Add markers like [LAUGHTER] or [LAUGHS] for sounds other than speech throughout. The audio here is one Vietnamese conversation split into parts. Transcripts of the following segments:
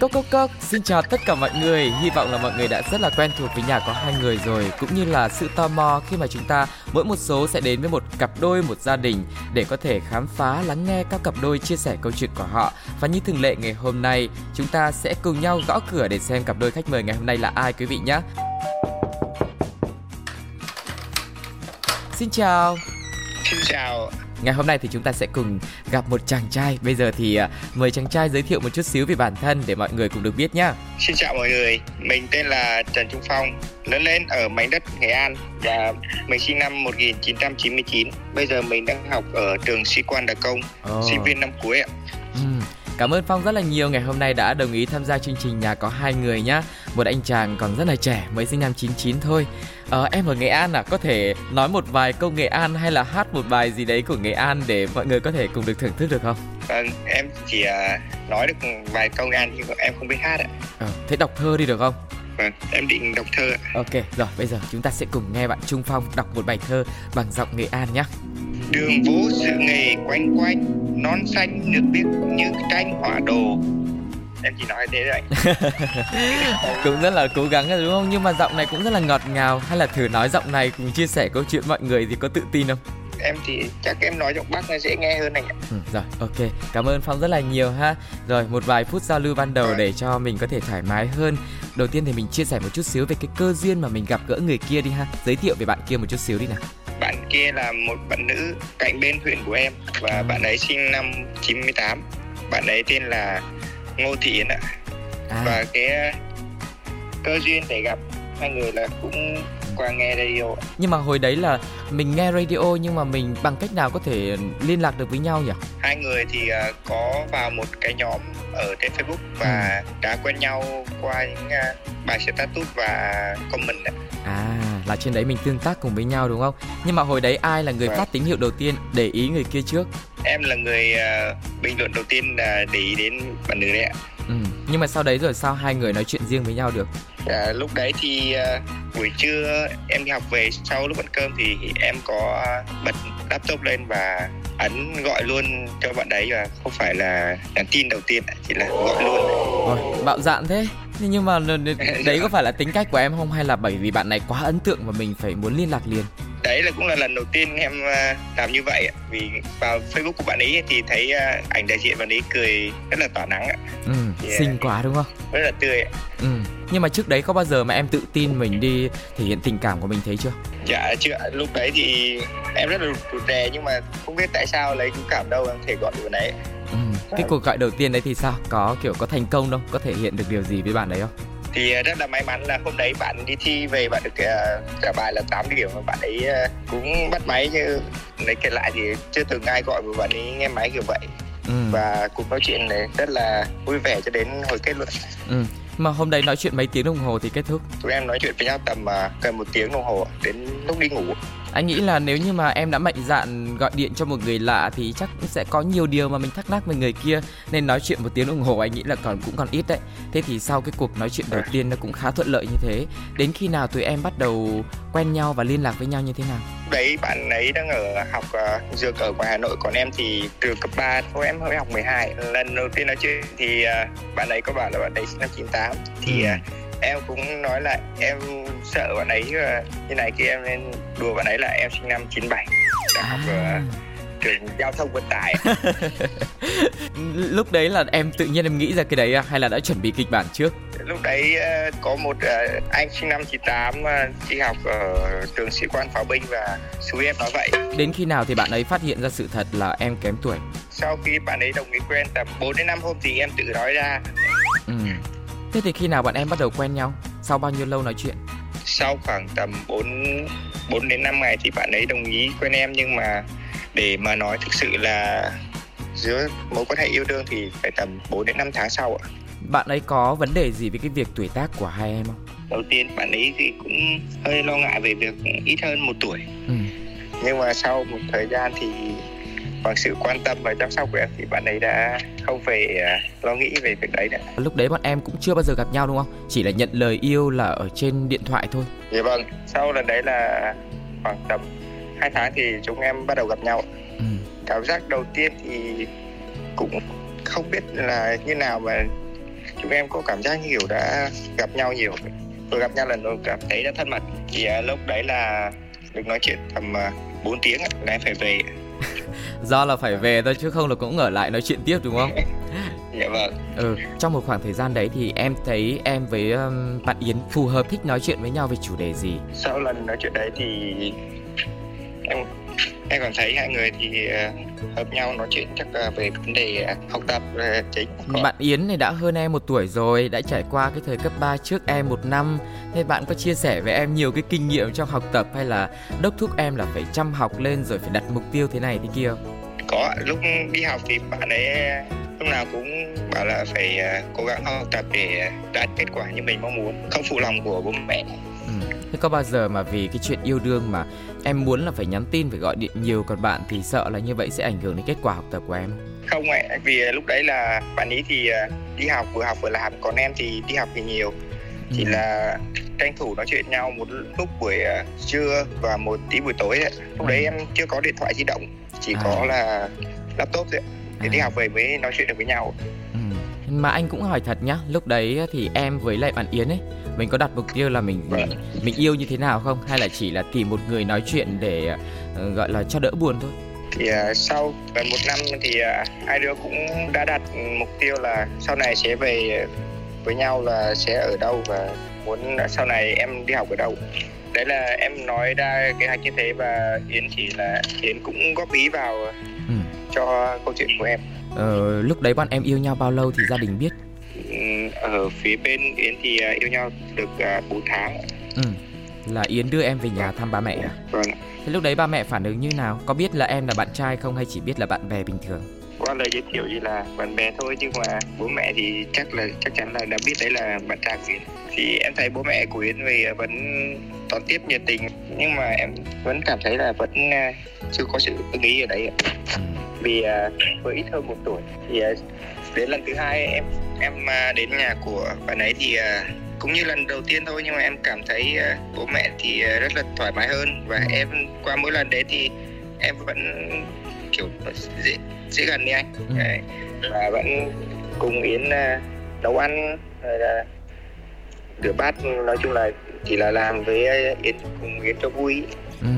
Cốc cốc cốc, xin chào tất cả mọi người. Hy vọng là mọi người đã rất là quen thuộc với nhà có hai người rồi, cũng như là sự tò mò khi mà chúng ta mỗi một số sẽ đến với một cặp đôi, một gia đình để có thể khám phá, lắng nghe các cặp đôi chia sẻ câu chuyện của họ. Và như thường lệ ngày hôm nay, chúng ta sẽ cùng nhau gõ cửa để xem cặp đôi khách mời ngày hôm nay là ai quý vị nhé. Xin chào. Xin chào. Ngày hôm nay thì chúng ta sẽ cùng gặp một chàng trai. Bây giờ thì uh, mời chàng trai giới thiệu một chút xíu về bản thân để mọi người cùng được biết nhé. Xin chào mọi người, mình tên là Trần Trung Phong, lớn lên ở mảnh đất Nghệ An và mình sinh năm 1999. Bây giờ mình đang học ở trường sĩ quan đặc công, oh. sinh viên năm cuối ạ. Ừ. Cảm ơn Phong rất là nhiều ngày hôm nay đã đồng ý tham gia chương trình nhà có hai người nhá. Một anh chàng còn rất là trẻ, mới sinh năm 99 thôi. Ờ, em ở Nghệ An à, có thể nói một vài câu Nghệ An hay là hát một bài gì đấy của Nghệ An để mọi người có thể cùng được thưởng thức được không? Vâng, em chỉ uh, nói được vài câu Nghệ An nhưng em không biết hát ạ. Ờ, thế đọc thơ đi được không? Vâng, em định đọc thơ ạ. Ok, rồi bây giờ chúng ta sẽ cùng nghe bạn Trung Phong đọc một bài thơ bằng giọng Nghệ An nhé. Đường vũ sự nghề quanh quanh, non xanh được biết như tranh họa đồ, em chỉ nói thế vậy [LAUGHS] cũng rất là cố gắng đúng không? Nhưng mà giọng này cũng rất là ngọt ngào. Hay là thử nói giọng này cùng chia sẻ câu chuyện mọi người thì có tự tin không? Em thì chắc em nói giọng bắc nó dễ nghe hơn này ừ, rồi ok. Cảm ơn phong rất là nhiều ha. Rồi một vài phút giao lưu ban đầu để cho mình có thể thoải mái hơn. Đầu tiên thì mình chia sẻ một chút xíu về cái cơ duyên mà mình gặp gỡ người kia đi ha. Giới thiệu về bạn kia một chút xíu đi nào. Bạn kia là một bạn nữ cạnh bên huyện của em và à. bạn ấy sinh năm 98 bạn ấy tên là Ngô Thị Yến ạ. À. và cái cơ duyên để gặp hai người là cũng qua nghe radio nhưng mà hồi đấy là mình nghe radio nhưng mà mình bằng cách nào có thể liên lạc được với nhau nhỉ hai người thì uh, có vào một cái nhóm ở trên facebook và ừ. đã quen nhau qua những uh, bài status và comment ạ à là trên đấy mình tương tác cùng với nhau đúng không nhưng mà hồi đấy ai là người vâng. phát tín hiệu đầu tiên để ý người kia trước em là người uh, bình luận đầu tiên là để ý đến bạn nữ đấy ạ. Nhưng mà sau đấy rồi sao hai người nói chuyện riêng với nhau được? À, lúc đấy thì uh, buổi trưa em đi học về sau lúc ăn cơm thì em có bật laptop lên và ấn gọi luôn cho bạn đấy và không phải là nhắn tin đầu tiên chỉ là gọi luôn. Ôi, bạo dạn thế nhưng mà [LAUGHS] đấy có phải là tính cách của em không hay là bởi vì bạn này quá ấn tượng và mình phải muốn liên lạc liền? Đấy là cũng là lần đầu tiên em ờ, làm như vậy vì vào facebook của bạn ấy thì thấy ờ, ảnh đại diện bạn ấy cười rất là tỏa nắng ạ. Ừ, thì, xinh quá đúng không? rất là tươi ạ. Ừ. nhưng mà trước đấy có bao giờ mà em tự tin mình đi thể hiện tình cảm của mình thấy chưa? Dạ chưa lúc đấy thì em rất là rụt rè nhưng mà không biết tại sao lấy cũng cảm đâu em thể gọi được bạn ấy. Cái cuộc gọi đầu tiên đấy thì sao? Có kiểu có thành công không? Có thể hiện được điều gì với bạn đấy không? Thì ờ, rất là may mắn là hôm đấy bạn đi thi về bạn được uh, trả bài là 8 điểm và bạn ấy uh, cũng bắt máy như lấy kể lại thì chưa từng ai gọi mà bạn ấy nghe máy kiểu vậy. Ừ. và cuộc nói chuyện này rất là vui vẻ cho đến hồi kết luận. Ừ. mà hôm đấy nói chuyện mấy tiếng đồng hồ thì kết thúc? Tụi em nói chuyện với nhau tầm uh, gần một tiếng đồng hồ đến lúc đi ngủ anh nghĩ là nếu như mà em đã mạnh dạn gọi điện cho một người lạ thì chắc cũng sẽ có nhiều điều mà mình thắc mắc về người kia nên nói chuyện một tiếng đồng hồ anh nghĩ là còn cũng còn ít đấy. Thế thì sau cái cuộc nói chuyện đầu tiên nó cũng khá thuận lợi như thế. Đến khi nào tụi em bắt đầu quen nhau và liên lạc với nhau như thế nào? Đấy bạn ấy đang ở học uh, dược ở ngoài Hà Nội còn em thì trường cấp 3 thôi em mới học 12 lần đầu tiên nói chuyện thì uh, bạn ấy có bảo là bạn ấy sinh năm 98 thì uh, em cũng nói là em sợ bạn ấy như này kia em nên đùa bạn ấy là em sinh năm 97 đang à. học ở trường giao thông vận tải [LAUGHS] lúc đấy là em tự nhiên em nghĩ ra cái đấy à? hay là đã chuẩn bị kịch bản trước lúc đấy ờ, có một ờ, anh sinh năm 98 ờ, đi học ở trường sĩ quan pháo binh và xúi em nói vậy đến khi nào thì bạn ấy phát hiện ra sự thật là em kém tuổi sau khi bạn ấy đồng ý quen tầm 4 đến 5 hôm thì em tự nói ra ừ. Thế thì khi nào bọn em bắt đầu quen nhau? Sau bao nhiêu lâu nói chuyện? Sau khoảng tầm 4 4 đến 5 ngày thì bạn ấy đồng ý quen em nhưng mà để mà nói thực sự là giữa mối quan hệ yêu đương thì phải tầm 4 đến 5 tháng sau ạ. Bạn ấy có vấn đề gì với cái việc tuổi tác của hai em không? đầu tiên bạn ấy thì cũng hơi lo ngại về việc ít hơn một tuổi ừ. nhưng mà sau một thời gian thì bằng sự quan tâm và chăm sóc của em thì bạn ấy đã không phải à, lo nghĩ về việc đấy nữa. Lúc đấy bọn em cũng chưa bao giờ gặp nhau đúng không? Chỉ là nhận lời yêu là ở trên điện thoại thôi. Dạ vâng. Sau lần đấy là khoảng tầm hai tháng thì chúng em bắt đầu gặp nhau. Ừ. Cảm giác đầu tiên thì cũng không biết là như nào mà chúng em có cảm giác như kiểu đã gặp nhau nhiều vừa gặp nhau lần đầu cảm thấy đã thân mật thì uh, lúc đấy là được nói chuyện tầm uh, 4 tiếng là em phải về do là phải về thôi chứ không là cũng ở lại nói chuyện tiếp đúng không? [LAUGHS] Dạ vâng. Ừ trong một khoảng thời gian đấy thì em thấy em với um, bạn Yến phù hợp thích nói chuyện với nhau về chủ đề gì? Sau lần nói chuyện đấy thì em em còn thấy hai người thì ờ, hợp nhau nói chuyện chắc là về vấn đề ờ, học tập là chính. Bạn Yến này đã hơn em một tuổi rồi đã trải qua cái thời cấp 3 trước em một năm. Thế bạn có chia sẻ với em nhiều cái kinh nghiệm trong học tập hay là đốc thúc em là phải chăm học lên rồi phải đặt mục tiêu thế này thế kia có lúc đi học thì bạn ấy lúc nào cũng bảo là phải ờ, cố gắng học tập để đạt kết quả như mình mong muốn không phụ lòng của bố mẹ ừ. thế có bao giờ mà vì cái chuyện yêu đương mà em muốn là phải nhắn tin phải gọi điện nhiều còn bạn thì sợ là như vậy sẽ ảnh hưởng đến kết quả học tập của em không ạ vì lúc đấy là bạn ấy thì ờ, đi học vừa học vừa làm còn em thì đi học thì nhiều chỉ ừ. là tranh thủ nói chuyện nhau một lúc buổi trưa và một tí buổi tối ấy. lúc ừ. đấy em chưa có điện thoại di động chỉ à. có là laptop thôi để à. đi học về mới nói chuyện được với nhau ừ. mà anh cũng hỏi thật nhá lúc đấy thì em với lại bạn Yến ấy mình có đặt mục tiêu là mình vâng. mình yêu như thế nào không hay là chỉ là tìm một người nói chuyện để uh, gọi là cho đỡ buồn thôi thì uh, sau gần một năm thì uh, hai đứa cũng đã đặt mục tiêu là sau này sẽ về với nhau là sẽ ở đâu và muốn sau này em đi học ở đâu đấy là em nói ra kế hoạch như thế và yến chỉ là yến cũng góp ý vào. Cho câu chuyện của em ờ, lúc đấy bọn em yêu nhau bao lâu thì gia đình biết ở phía bên Yến thì à, yêu nhau được 4 à, tháng. Ừ. Là Yến đưa em về nhà thăm ba mẹ à? Vâng. Thế lúc đấy ba mẹ phản ứng như nào? Có biết là em là bạn trai không hay chỉ biết là bạn bè bình thường? Qua lời giới thiệu như là bạn bè thôi nhưng mà bố mẹ thì chắc là chắc chắn là đã biết đấy là bạn trai của Yến. Thì em thấy bố mẹ của Yến về vẫn đón tiếp nhiệt tình nhưng mà em vẫn cảm thấy là vẫn à, chưa có sự ưng ý ở đấy. Ừ. Vì với ít hơn một tuổi. Thì đến lần thứ hai em em à, đến nhà của bạn ấy thì à, cũng như lần đầu tiên thôi nhưng mà em cảm thấy à, bố mẹ thì rất là thoải mái hơn. Và em qua mỗi lần đến thì em vẫn kiểu dễ dễ gần đi anh. Ừ. và vẫn cùng yến nấu ăn rồi là rửa bát nói chung là chỉ là làm với yến cùng yến cho vui. Ừ.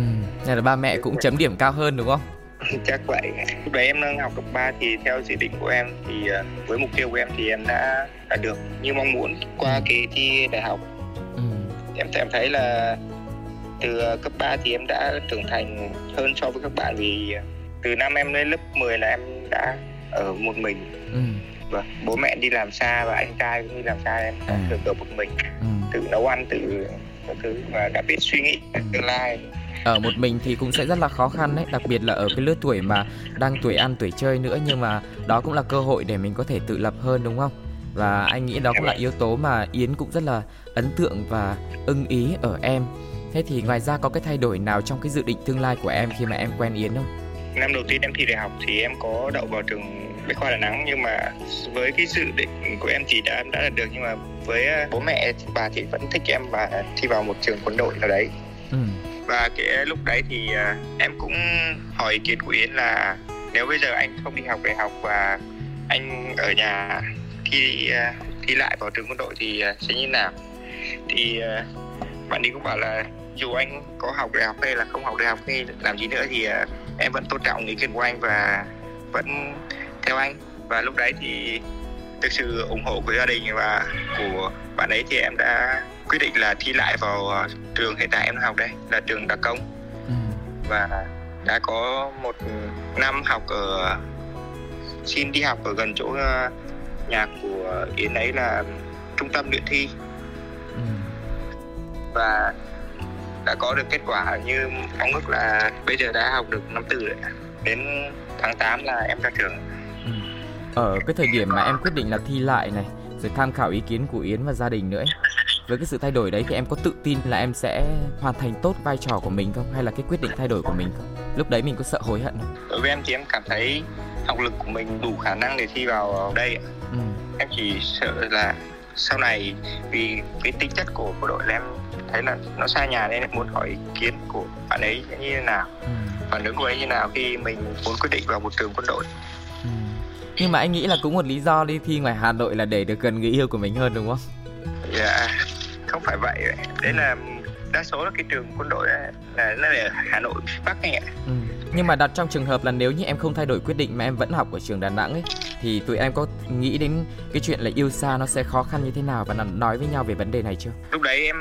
Nên là ba mẹ cũng chấm điểm cao hơn đúng không [LAUGHS] chắc vậy lúc đấy em đang học cấp 3 thì theo dự định của em thì ờ, với mục tiêu của em thì em đã đạt được như mong muốn qua ừ. kỳ thi đại học ừ. em em thấy là từ ờ, cấp 3 thì em đã trưởng thành hơn so với các bạn vì từ năm em lên lớp 10 là em đã ở một mình ừ. và bố mẹ đi làm xa và anh trai cũng đi làm xa em à. được ở một mình ừ. tự nấu ăn tự thứ và đã biết suy nghĩ ừ. tương lai ở một mình thì cũng sẽ rất là khó khăn đấy, đặc biệt là ở cái lứa tuổi mà đang tuổi ăn, tuổi chơi nữa, nhưng mà đó cũng là cơ hội để mình có thể tự lập hơn, đúng không? Và anh nghĩ đó cũng là yếu tố mà yến cũng rất là ấn tượng và ưng ý ở em. Thế thì ngoài ra có cái thay đổi nào trong cái dự định tương lai của em khi mà em quen yến không? Năm đầu tiên em thi đại học thì em có đậu vào trường bách khoa đà nẵng, nhưng mà với cái dự định của em thì đã đã đạt được, nhưng mà với à, bố mẹ, bà thì vẫn thích em và thi vào một trường quân đội nào đấy và cái lúc đấy thì uh, em cũng hỏi ý kiến của Yến là nếu bây giờ anh không đi học đại học và anh ở nhà thi uh, thi lại vào trường quân đội thì uh, sẽ như nào? Thì uh, bạn ấy cũng bảo là dù anh có học đại học hay là không học đại học hay làm gì nữa thì uh, em vẫn tôn trọng ý kiến của anh và vẫn theo anh. Và lúc đấy thì được sự ủng hộ của gia đình và của bạn ấy thì em đã quyết định là thi lại vào ờ, trường hiện tại em học đây là trường đặc công ừ. và đã có một năm học ở xin đi học ở gần chỗ ờ, nhà của Yến ấy là trung tâm luyện thi ừ. và đã có được kết quả như mong ước là bây giờ đã học được năm tư rồi đến tháng 8 là em ra trường ừ. ở cái thời điểm mà em quyết định là thi lại này rồi tham khảo ý kiến của Yến và gia đình nữa ấy, với cái sự thay đổi đấy thì em có tự tin là em sẽ hoàn thành tốt vai trò của mình không hay là cái quyết định thay đổi của mình không lúc đấy mình có sợ hối hận không đối với em thì em cảm thấy học lực của mình đủ khả năng để thi vào đây ừ. em chỉ sợ là sau này vì cái tính chất của bộ đội em thấy là nó xa nhà nên em muốn hỏi ý kiến của bạn ấy như thế nào ừ. phản ứng của ấy như nào khi mình muốn quyết định vào một trường quân đội ừ. nhưng mà anh nghĩ là cũng một lý do đi thi ngoài Hà Nội là để được gần người yêu của mình hơn đúng không? Dạ không phải vậy đấy là đa số là cái trường quân đội là, là nó ở Hà Nội Bắc anh ạ. Ừ nhưng mà đặt trong trường hợp là nếu như em không thay đổi quyết định mà em vẫn học ở trường Đà Nẵng ấy thì tụi em có nghĩ đến cái chuyện là yêu xa nó sẽ khó khăn như thế nào và nói với nhau về vấn đề này chưa? Lúc đấy em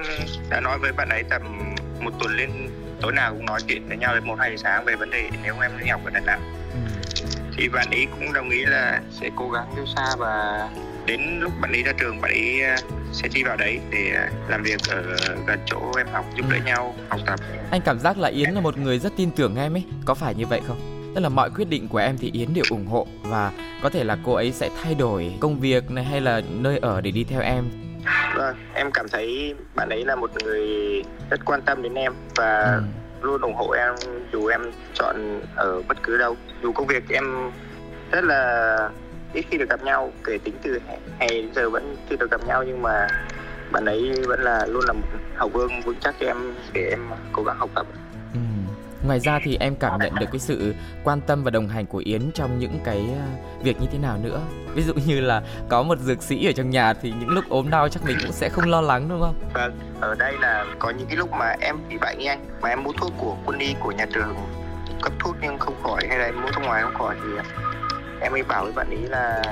đã nói với bạn ấy tầm một tuần lên tối nào cũng nói chuyện với nhau đến một hai giờ sáng về vấn đề nếu em đi học ở Đà Nẵng. Ừ. Thì bạn ấy cũng đồng ý là sẽ cố gắng yêu xa và đến lúc bạn ấy ra trường bạn ấy ờ, sẽ đi vào đấy để ờ, làm việc ở gần chỗ em học giúp đỡ ừ. nhau học tập anh cảm giác là yến là một người rất tin tưởng em ấy có phải như vậy không tức là mọi quyết định của em thì yến đều ủng hộ và có thể là cô ấy sẽ thay đổi công việc này hay là nơi ở để đi theo em vâng em cảm thấy bạn ấy là một người rất quan tâm đến em và ừ. luôn ủng hộ em dù em chọn ở bất cứ đâu dù công việc em rất là ít khi được gặp nhau kể tính từ hè giờ vẫn chưa được gặp nhau nhưng mà bạn ấy vẫn là luôn là một hậu vương vững chắc cho em để em cố gắng học tập. Ừ. ngoài ra thì em cảm nhận được cái sự quan tâm và đồng hành của Yến trong những cái à, việc như thế nào nữa. Ví dụ như là có một dược sĩ ở trong nhà thì những lúc ốm đau chắc mình cũng sẽ không lo lắng đúng không? Vâng ở đây là có những cái lúc mà em bị bệnh nhanh mà em mua thuốc của quân y của nhà trường cấp thuốc nhưng không khỏi hay là em mua thuốc ngoài không khỏi thì em mới bảo với bạn ấy là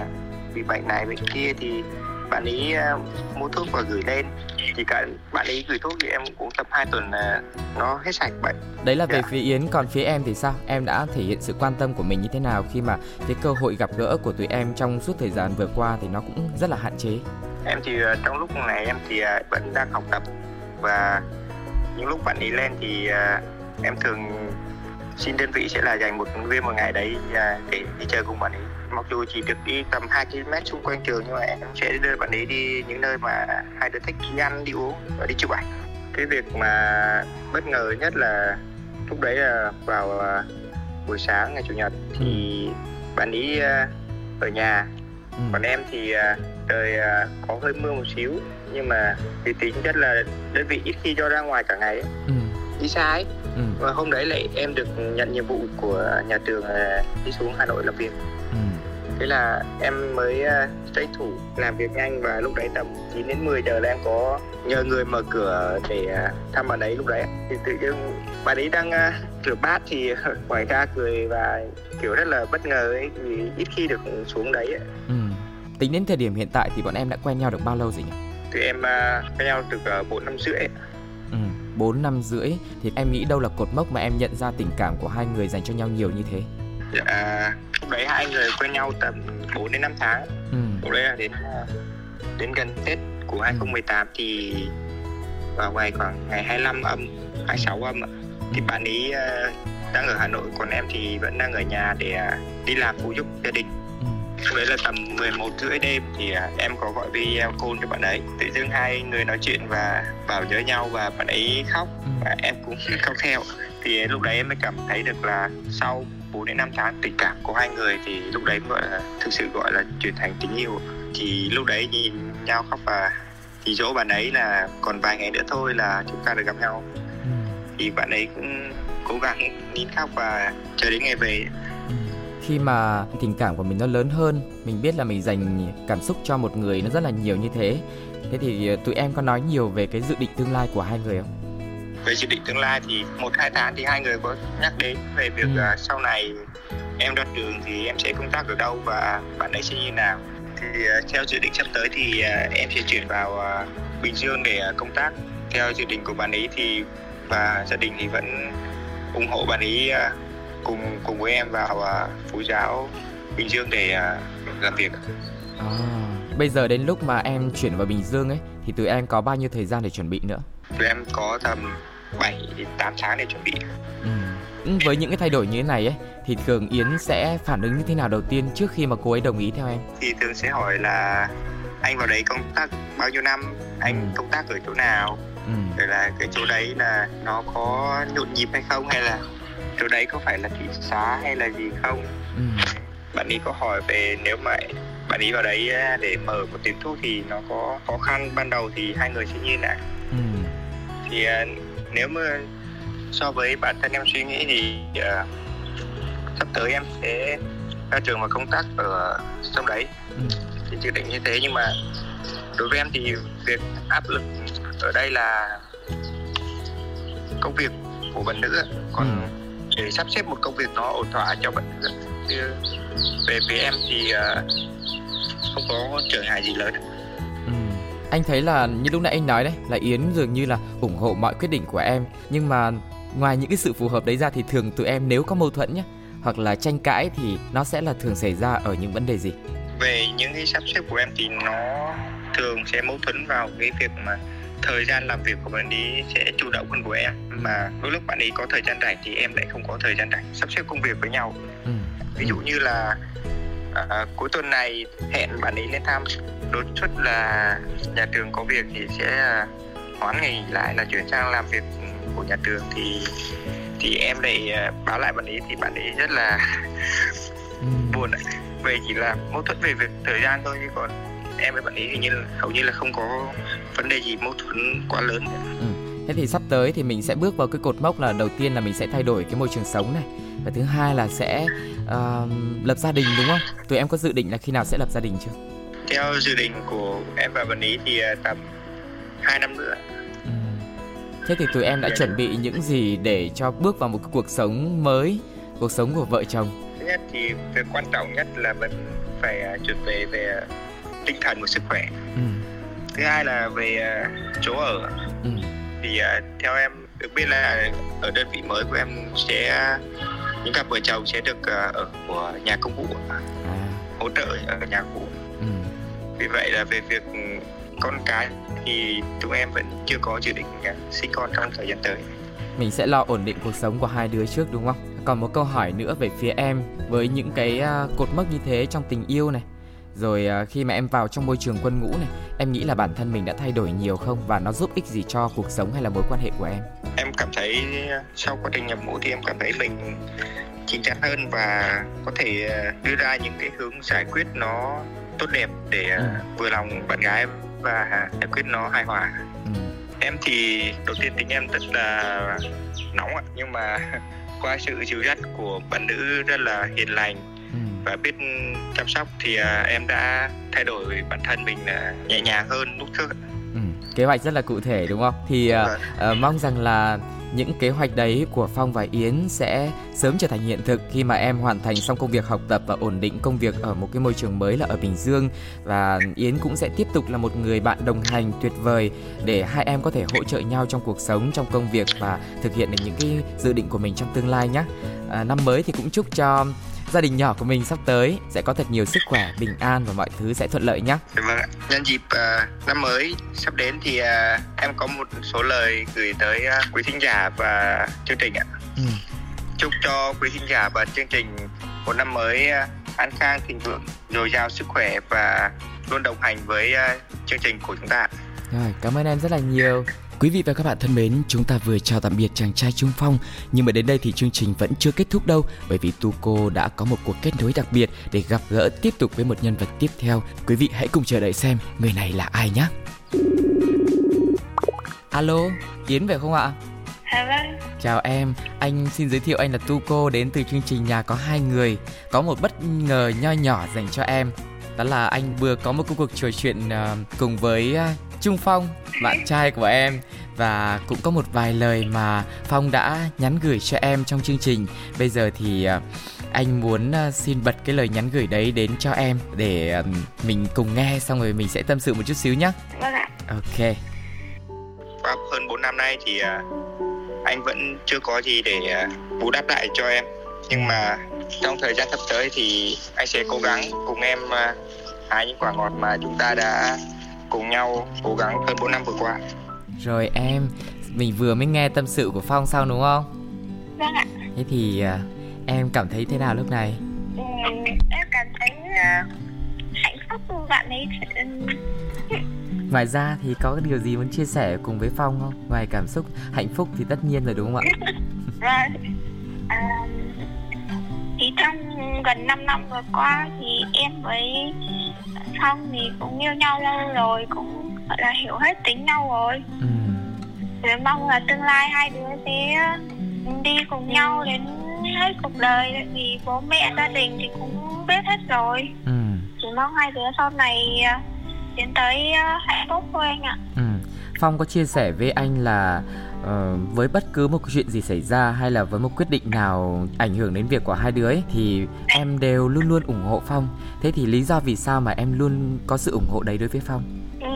bị bệnh này bệnh kia thì bạn ấy uh, mua thuốc và gửi lên thì cả bạn ấy gửi thuốc thì em cũng tầm 2 tuần là nó hết sạch bệnh đấy là về. Dạ. phía Yến còn phía em thì sao em đã thể hiện sự quan tâm của mình như thế nào khi mà cái cơ hội gặp gỡ của tụi em trong suốt thời gian vừa qua thì nó cũng rất là hạn chế em thì uh, trong lúc này em thì uh, vẫn đang học tập và những lúc bạn ấy lên thì em thường xin đơn vị sẽ là dành một nguyên một ngày đấy à, để đi chơi cùng bạn ấy mặc dù chỉ được đi tầm 2 km xung quanh trường nhưng mà em sẽ đưa bạn ấy đi những nơi mà hai đứa thích đi ăn đi uống và đi chụp ảnh cái việc mà bất ngờ nhất là lúc đấy là vào à, buổi sáng ngày chủ nhật thì ừ. bạn ấy à, ở nhà ừ. còn em thì trời có hơi mưa một xíu nhưng mà vì tính chất là đơn vị ít khi cho ra ngoài cả ngày ấy. Ừ. đi xa ấy ừ. và hôm đấy lại em được nhận nhiệm vụ của nhà trường đi xuống Hà Nội làm việc ừ. thế là em mới uh, tranh thủ làm việc nhanh và lúc đấy tầm 9 đến 10 giờ là em có nhờ người mở cửa để uh, thăm bạn ấy lúc đấy thì tự dưng bạn ấy đang uh, rửa bát thì [LAUGHS] ngoài ra cười và kiểu rất là bất ngờ ấy vì ít khi được xuống đấy ấy. Ừ. Tính đến thời điểm hiện tại thì bọn em đã quen nhau được bao lâu rồi nhỉ? Thì em uh, quen nhau được uh, 4 năm rưỡi. Ừ. 4 năm rưỡi thì em nghĩ đâu là cột mốc mà em nhận ra tình cảm của hai người dành cho nhau nhiều như thế? Dạ, lúc đấy hai người quen nhau tầm 4 đến 5 tháng. Ừ. Lúc đấy là đến đến gần Tết của 2018 ừ. thì vào ngày khoảng ngày 25 âm, 26 âm thì ừ. bạn ấy uh, đang ở Hà Nội còn em thì vẫn đang ở nhà để uh, đi làm phụ giúp gia đình lúc đấy là tầm 11 rưỡi đêm thì à, em có gọi video call cho bạn ấy. Tự dưng hai người nói chuyện và bảo nhớ nhau và bạn ấy khóc. Ừ. và em cũng [LAUGHS] khóc theo. Thì lúc đấy em mới cảm thấy được là sau 4 đến 5 tháng tình cảm của hai người thì lúc đấy gọi là thực sự gọi là chuyển thành tình yêu. Thì lúc đấy nhìn nhau khóc và thì dỗ bạn ấy là còn vài ngày nữa thôi là chúng ta được gặp nhau. Ừ. thì bạn ấy cũng cố gắng nín khóc và chờ đến ngày về khi mà tình cảm của mình nó lớn hơn mình biết là mình dành cảm xúc cho một người nó rất là nhiều như thế. Thế thì ờ, tụi em có nói nhiều về cái dự định tương lai của hai người không? Về dự định tương lai thì một hai tháng thì hai người có nhắc đến về việc ừ. uh, sau này em ra trường thì em sẽ công tác ở đâu và bạn ấy sẽ như nào. Thì uh, theo dự định sắp tới thì uh, em sẽ chuyển vào uh, Bình Dương để uh, công tác. Theo dự định của bạn ấy thì và gia đình thì vẫn ủng hộ bạn ấy uh, cùng cùng với em vào uh, Phú Giáo Bình Dương để uh, làm việc. À, bây giờ đến lúc mà em chuyển vào Bình Dương ấy thì tụi em có bao nhiêu thời gian để chuẩn bị nữa? Tụi em có tầm 7 đến 8 tháng để chuẩn bị. Ừ. Với những cái thay đổi như thế này ấy thì thường Yến sẽ phản ứng như thế nào đầu tiên trước khi mà cô ấy đồng ý theo em? Thì thường sẽ hỏi là anh vào đấy công tác bao nhiêu năm anh ừ. công tác ở chỗ nào ừ. rồi là cái chỗ đấy là nó có nhộn nhịp hay không hay là chỗ đấy có phải là thị xá hay là gì không ừ. bạn ấy có hỏi về nếu mà bạn ấy vào đấy để mở một tiệm thuốc thì nó có khó khăn ban đầu thì hai người sẽ như nào ừ. thì uh, nếu mà so với bản thân em suy nghĩ thì uh, sắp tới em sẽ ra trường và công tác ở trong đấy ừ. thì dự định như thế nhưng mà đối với em thì việc áp lực ở đây là công việc của bạn nữ còn ừ. Để sắp xếp một công việc nó ổn thỏa cho bạn về phía em thì uh, không có trở ngại gì lớn ừ. anh thấy là như lúc nãy anh nói đấy là Yến dường như là ủng hộ mọi quyết định của em. Nhưng mà ngoài những cái sự phù hợp đấy ra thì thường tụi em nếu có mâu thuẫn nhé hoặc là tranh cãi thì nó sẽ là thường xảy ra ở những vấn đề gì? Về những cái sắp xếp của em thì nó thường sẽ mâu thuẫn vào cái việc mà thời gian làm việc của bạn ấy sẽ chủ động hơn của em. Mà đôi lúc bạn ấy có thời gian rảnh thì em lại không có thời gian rảnh sắp xếp công việc với nhau. Ừ. ví dụ như là à, cuối tuần này hẹn bạn ấy lên thăm. Đột xuất là nhà trường có việc thì sẽ hoãn ngày lại là chuyển sang làm việc của nhà trường thì thì em lại à, báo lại bạn ấy thì bạn ấy rất là ừ. [LAUGHS] buồn về chỉ là mâu thuẫn về việc thời gian thôi chứ còn em với bạn ấy hình như là, hầu như là không có vấn đề gì mâu thuẫn quá lớn. Ừ. thế thì sắp tới thì mình sẽ bước vào cái cột mốc là đầu tiên là mình sẽ thay đổi cái môi trường sống này. Và thứ hai là sẽ uh, lập gia đình đúng không? Tụi em có dự định là khi nào sẽ lập gia đình chưa? Theo dự định của em và bạn ấy thì à, tầm 2 năm nữa. Ừ. thế thì tụi em đã chuẩn bị những gì để cho bước vào một cái cuộc sống mới cuộc sống của vợ chồng? Thứ nhất thì việc quan trọng nhất là mình phải uh, chuẩn bị về tinh thần và sức khỏe ừ. thứ hai là về uh, chỗ ở ừ. thì uh, theo em được biết là ở đơn vị mới của em sẽ những cặp vợ chồng sẽ được uh, ở của nhà công vụ à. hỗ trợ ở nhà cũ ừ. vì vậy là về việc con cái thì chúng em vẫn chưa có dự định sinh con trong thời gian tới mình sẽ lo ổn định cuộc sống của hai đứa trước đúng không còn một câu hỏi nữa về phía em với những cái cột mốc như thế trong tình yêu này rồi à, khi mà em vào trong môi trường quân ngũ này em nghĩ là bản thân mình đã thay đổi nhiều không và nó giúp ích gì cho cuộc sống hay là mối quan hệ của em em cảm thấy sau quá trình nhập ngũ thì em cảm thấy mình chín chắn hơn và có thể à, đưa ra những cái hướng giải quyết nó tốt đẹp để à, ừ. vừa lòng bạn gái và giải quyết nó hài hòa ừ. em thì đầu tiên tính em rất là nóng ạ nhưng mà [LAUGHS] qua sự dìu dắt của bạn nữ rất là hiền lành và biết chăm sóc thì uh, em đã thay đổi bản thân mình uh, nhẹ nhàng hơn lúc trước ừ, kế hoạch rất là cụ thể đúng không? Thì uh, uh, mong rằng là những kế hoạch đấy của Phong và Yến sẽ sớm trở thành hiện thực khi mà em hoàn thành xong công việc học tập và ổn định công việc ở một cái môi trường mới là ở Bình Dương. Và Yến cũng sẽ tiếp tục là một người bạn đồng hành tuyệt vời để hai em có thể hỗ trợ nhau trong cuộc sống, trong công việc và thực hiện được những cái dự định của mình trong tương lai nhé. À, năm mới thì cũng chúc cho gia đình nhỏ của mình sắp tới sẽ có thật nhiều sức khỏe, bình an và mọi thứ sẽ thuận lợi nhé. Vâng ạ. Nhân dịp uh, năm mới sắp đến thì uh, em có một số lời gửi tới uh, quý thính giả và chương trình ạ. Ừ. Chúc cho quý thính giả và chương trình một năm mới uh, an khang thịnh vượng, dồi dào sức khỏe và luôn đồng hành với uh, chương trình của chúng ta. Rồi, cảm ơn em rất là nhiều. Quý vị và các bạn thân mến, chúng ta vừa chào tạm biệt chàng trai Trung Phong, nhưng mà đến đây thì chương trình vẫn chưa kết thúc đâu, bởi vì Tuco đã có một cuộc kết nối đặc biệt để gặp gỡ tiếp tục với một nhân vật tiếp theo. Quý vị hãy cùng chờ đợi xem người này là ai nhé. Alo, Yến về không ạ? Hello. Chào em, anh xin giới thiệu anh là Tuco đến từ chương trình Nhà có hai người. Có một bất ngờ nho nhỏ dành cho em. Đó là anh vừa có một cuộc trò chuyện uh, cùng với uh, Trung Phong, bạn trai của em và cũng có một vài lời mà Phong đã nhắn gửi cho em trong chương trình. Bây giờ thì à, anh muốn à, xin bật cái lời nhắn gửi đấy đến cho em để à, mình cùng nghe xong rồi mình sẽ tâm sự một chút xíu nhé. Vâng ạ. Ok. Qua hơn 4 năm nay thì anh vẫn chưa có gì để bù đắp lại cho em. Nhưng mà trong thời gian sắp tới thì anh sẽ cố gắng cùng em hái những quả ngọt mà chúng ta đã cùng nhau cố gắng hơn 4 năm vừa qua. Rồi em mình vừa mới nghe tâm sự của phong xong đúng không? Vâng ạ. Thế thì uh, em cảm thấy thế nào lúc này? Ừ, em cảm thấy uh, hạnh phúc bạn ấy ngoài ra thì có điều gì muốn chia sẻ cùng với phong không? Ngoài cảm xúc hạnh phúc thì tất nhiên rồi đúng không ạ? [LAUGHS] Và à, thì trong gần 5 năm vừa qua thì em với phong thì cũng yêu nhau lâu rồi cũng gọi là hiểu hết tính nhau rồi ừ. Mong là tương lai hai đứa sẽ đi cùng nhau đến hết cuộc đời vì bố mẹ gia đình thì cũng biết hết rồi ừ. chỉ mong hai đứa sau này à, tiến tới à, hạnh phúc thôi anh ạ ừ. phong có chia sẻ với anh là uh, với bất cứ một chuyện gì xảy ra hay là với một quyết định nào ảnh hưởng đến việc của hai đứa ấy, thì em đều luôn luôn ủng hộ phong thế thì lý do vì sao mà em luôn có sự ủng hộ đấy đối với phong ừ,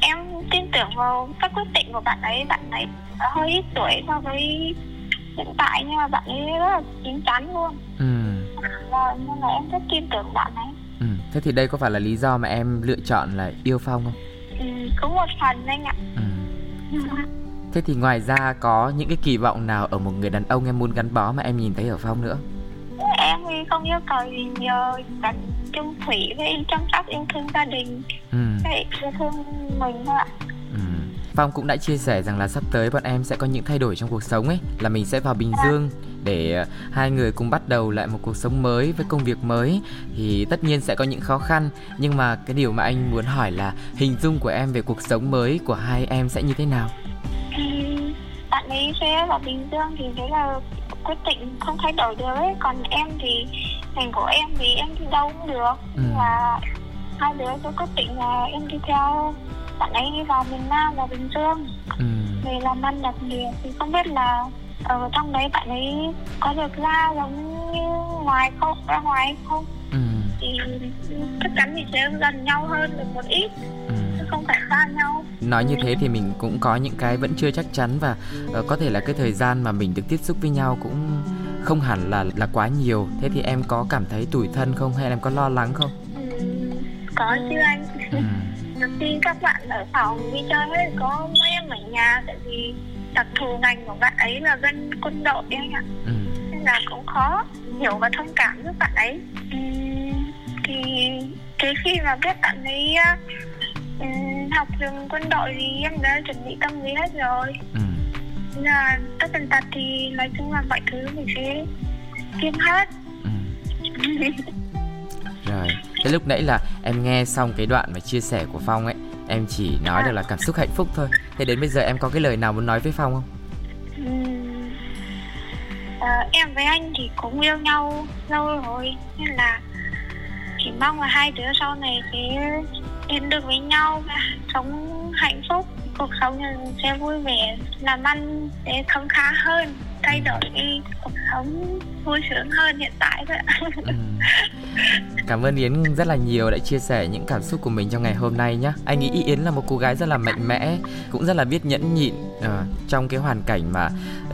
em tin tưởng vào các quyết định của bạn ấy bạn ấy hơi ít tuổi so với hiện tại nhưng mà bạn ấy rất là chín chắn luôn ừ. và nên là em rất tin tưởng bạn ấy ừ. thế thì đây có phải là lý do mà em lựa chọn là yêu phong không ừ, cũng một phần anh ạ ừ. [LAUGHS] Thế thì ngoài ra có những cái kỳ vọng nào ở một người đàn ông em muốn gắn bó mà em nhìn thấy ở Phong nữa? Em thì không yêu cầu gì nhiều, cần chung thủy với chăm sóc yêu thương gia đình, ừ. yêu thương mình thôi ạ. Ừ. Phong cũng đã chia sẻ rằng là sắp tới bọn em sẽ có những thay đổi trong cuộc sống ấy Là mình sẽ vào Bình dạ. Dương để ờ, hai người cùng bắt đầu lại một cuộc sống mới với công việc mới Thì tất nhiên sẽ có những khó khăn Nhưng mà cái điều mà anh muốn hỏi là hình dung của em về cuộc sống mới của hai em sẽ như thế nào? Bạn ấy sẽ vào Bình Dương thì đấy là quyết định không thay đổi được ấy còn em thì ngành của em thì em đi đâu cũng được ừ. và hai đứa sẽ quyết định là em đi theo bạn ấy đi vào miền Nam và Bình Dương ừ. làm ăn đặc biệt thì không biết là ở trong đấy bạn ấy có được ra giống như ngoài không ra ngoài không ừ. thì chắc chắn thì sẽ gần nhau hơn được một ít ừ không phải xa nhau. Nói như thế thì mình cũng có những cái vẫn chưa chắc chắn và uh, có thể là cái thời gian mà mình được tiếp xúc với nhau cũng không hẳn là là quá nhiều. Thế thì em có cảm thấy tủi thân không hay là em có lo lắng không? Ừ, có chứ anh. Ừ. [LAUGHS] khi các bạn ở phòng đi chơi ấy có mấy em ở nhà tại vì đặc thù ngành của bạn ấy là dân quân đội anh ạ. Ừ. nên là cũng khó hiểu và thông cảm với bạn ấy. Ừ, thì cái khi mà biết bạn ấy học trường quân đội thì em đã chuẩn bị tâm lý hết rồi ừ. là tất tần tật thì nói chung là mọi thứ mình sẽ kiêm hết ừ. rồi cái lúc nãy là em nghe xong cái đoạn mà chia sẻ của phong ấy em chỉ nói được là cảm xúc hạnh phúc thôi thế đến bây giờ em có cái lời nào muốn nói với phong không ừ. à, em với anh thì cũng yêu nhau lâu rồi nên là chỉ mong là hai đứa sau này sẽ đến được với nhau và sống hạnh phúc cuộc sống sẽ vui vẻ làm ăn sẽ khấm khá hơn thay đổi đi cuộc sống vui sướng hơn hiện tại vậy ừ. Cảm ơn Yến rất là nhiều đã chia sẻ những cảm xúc của mình trong ngày hôm nay nhé. Anh nghĩ Yến là một cô gái rất là mạnh mẽ, cũng rất là biết nhẫn nhịn à, trong cái hoàn cảnh mà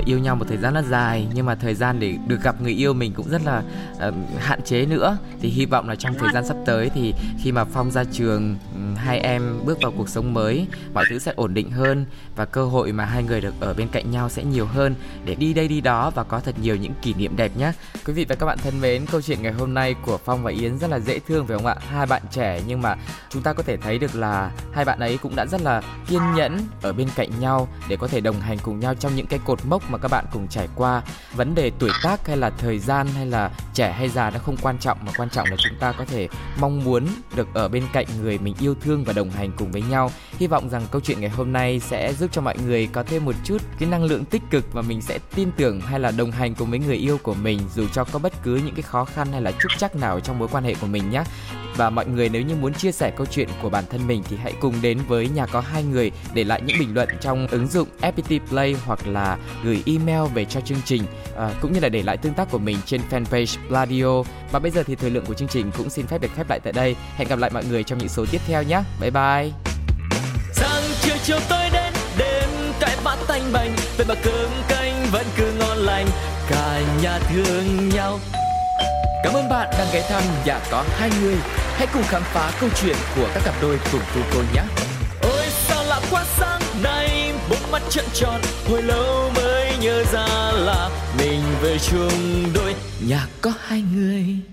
yêu nhau một thời gian rất dài nhưng mà thời gian để được gặp người yêu mình cũng rất là uh, hạn chế nữa. Thì hy vọng là trong thời gian sắp tới thì khi mà Phong ra trường, hai em bước vào cuộc sống mới, mọi thứ sẽ ổn định hơn và cơ hội mà hai người được ở bên cạnh nhau sẽ nhiều hơn để đi đây đi đó và có thật nhiều những kỷ niệm đẹp nhé. Quý vị và các bạn thân mến, câu chuyện ngày hôm nay của Phong và Yến rất là dễ thương phải không ạ? Hai bạn trẻ nhưng mà chúng ta có thể thấy được là hai bạn ấy cũng đã rất là kiên nhẫn ở bên cạnh nhau để có thể đồng hành cùng nhau trong những cái cột mốc mà các bạn cùng trải qua. Vấn đề tuổi tác hay là thời gian hay là trẻ hay già nó không quan trọng mà quan trọng là chúng ta có thể mong muốn được ở bên cạnh người mình yêu thương và đồng hành cùng với nhau. Hy vọng rằng câu chuyện ngày hôm nay sẽ giúp cho mọi người có thêm một chút cái năng lượng tích cực và mình sẽ tin tưởng hay là đồng hành cùng với người yêu của mình dù cho có bất cứ những cái khó khăn hay là trúc chắc nào trong mối quan hệ của mình nhé. Và mọi người nếu như muốn chia sẻ câu chuyện của bản thân mình thì hãy cùng đến với nhà có hai người để lại những bình luận trong ứng dụng FPT Play hoặc là gửi email về cho chương trình à, cũng như là để lại tương tác của mình trên fanpage Pladio. Và bây giờ thì thời lượng của chương trình cũng xin phép được khép lại tại đây. Hẹn gặp lại mọi người trong những số tiếp theo nhé. Bye bye. Sáng chiều chiều tối đến đêm cái bát tanh bành về mà cơm canh vẫn cứ ngon lành cả nhà thương nhau Cảm ơn bạn đang ghé thăm và có hai người. Hãy cùng khám phá câu chuyện của các cặp đôi cùng tu cô nhé. Ôi sao lạ quá sáng nay, bốn mắt trận tròn, hồi lâu mới nhớ ra là mình về chung đôi nhà có hai người.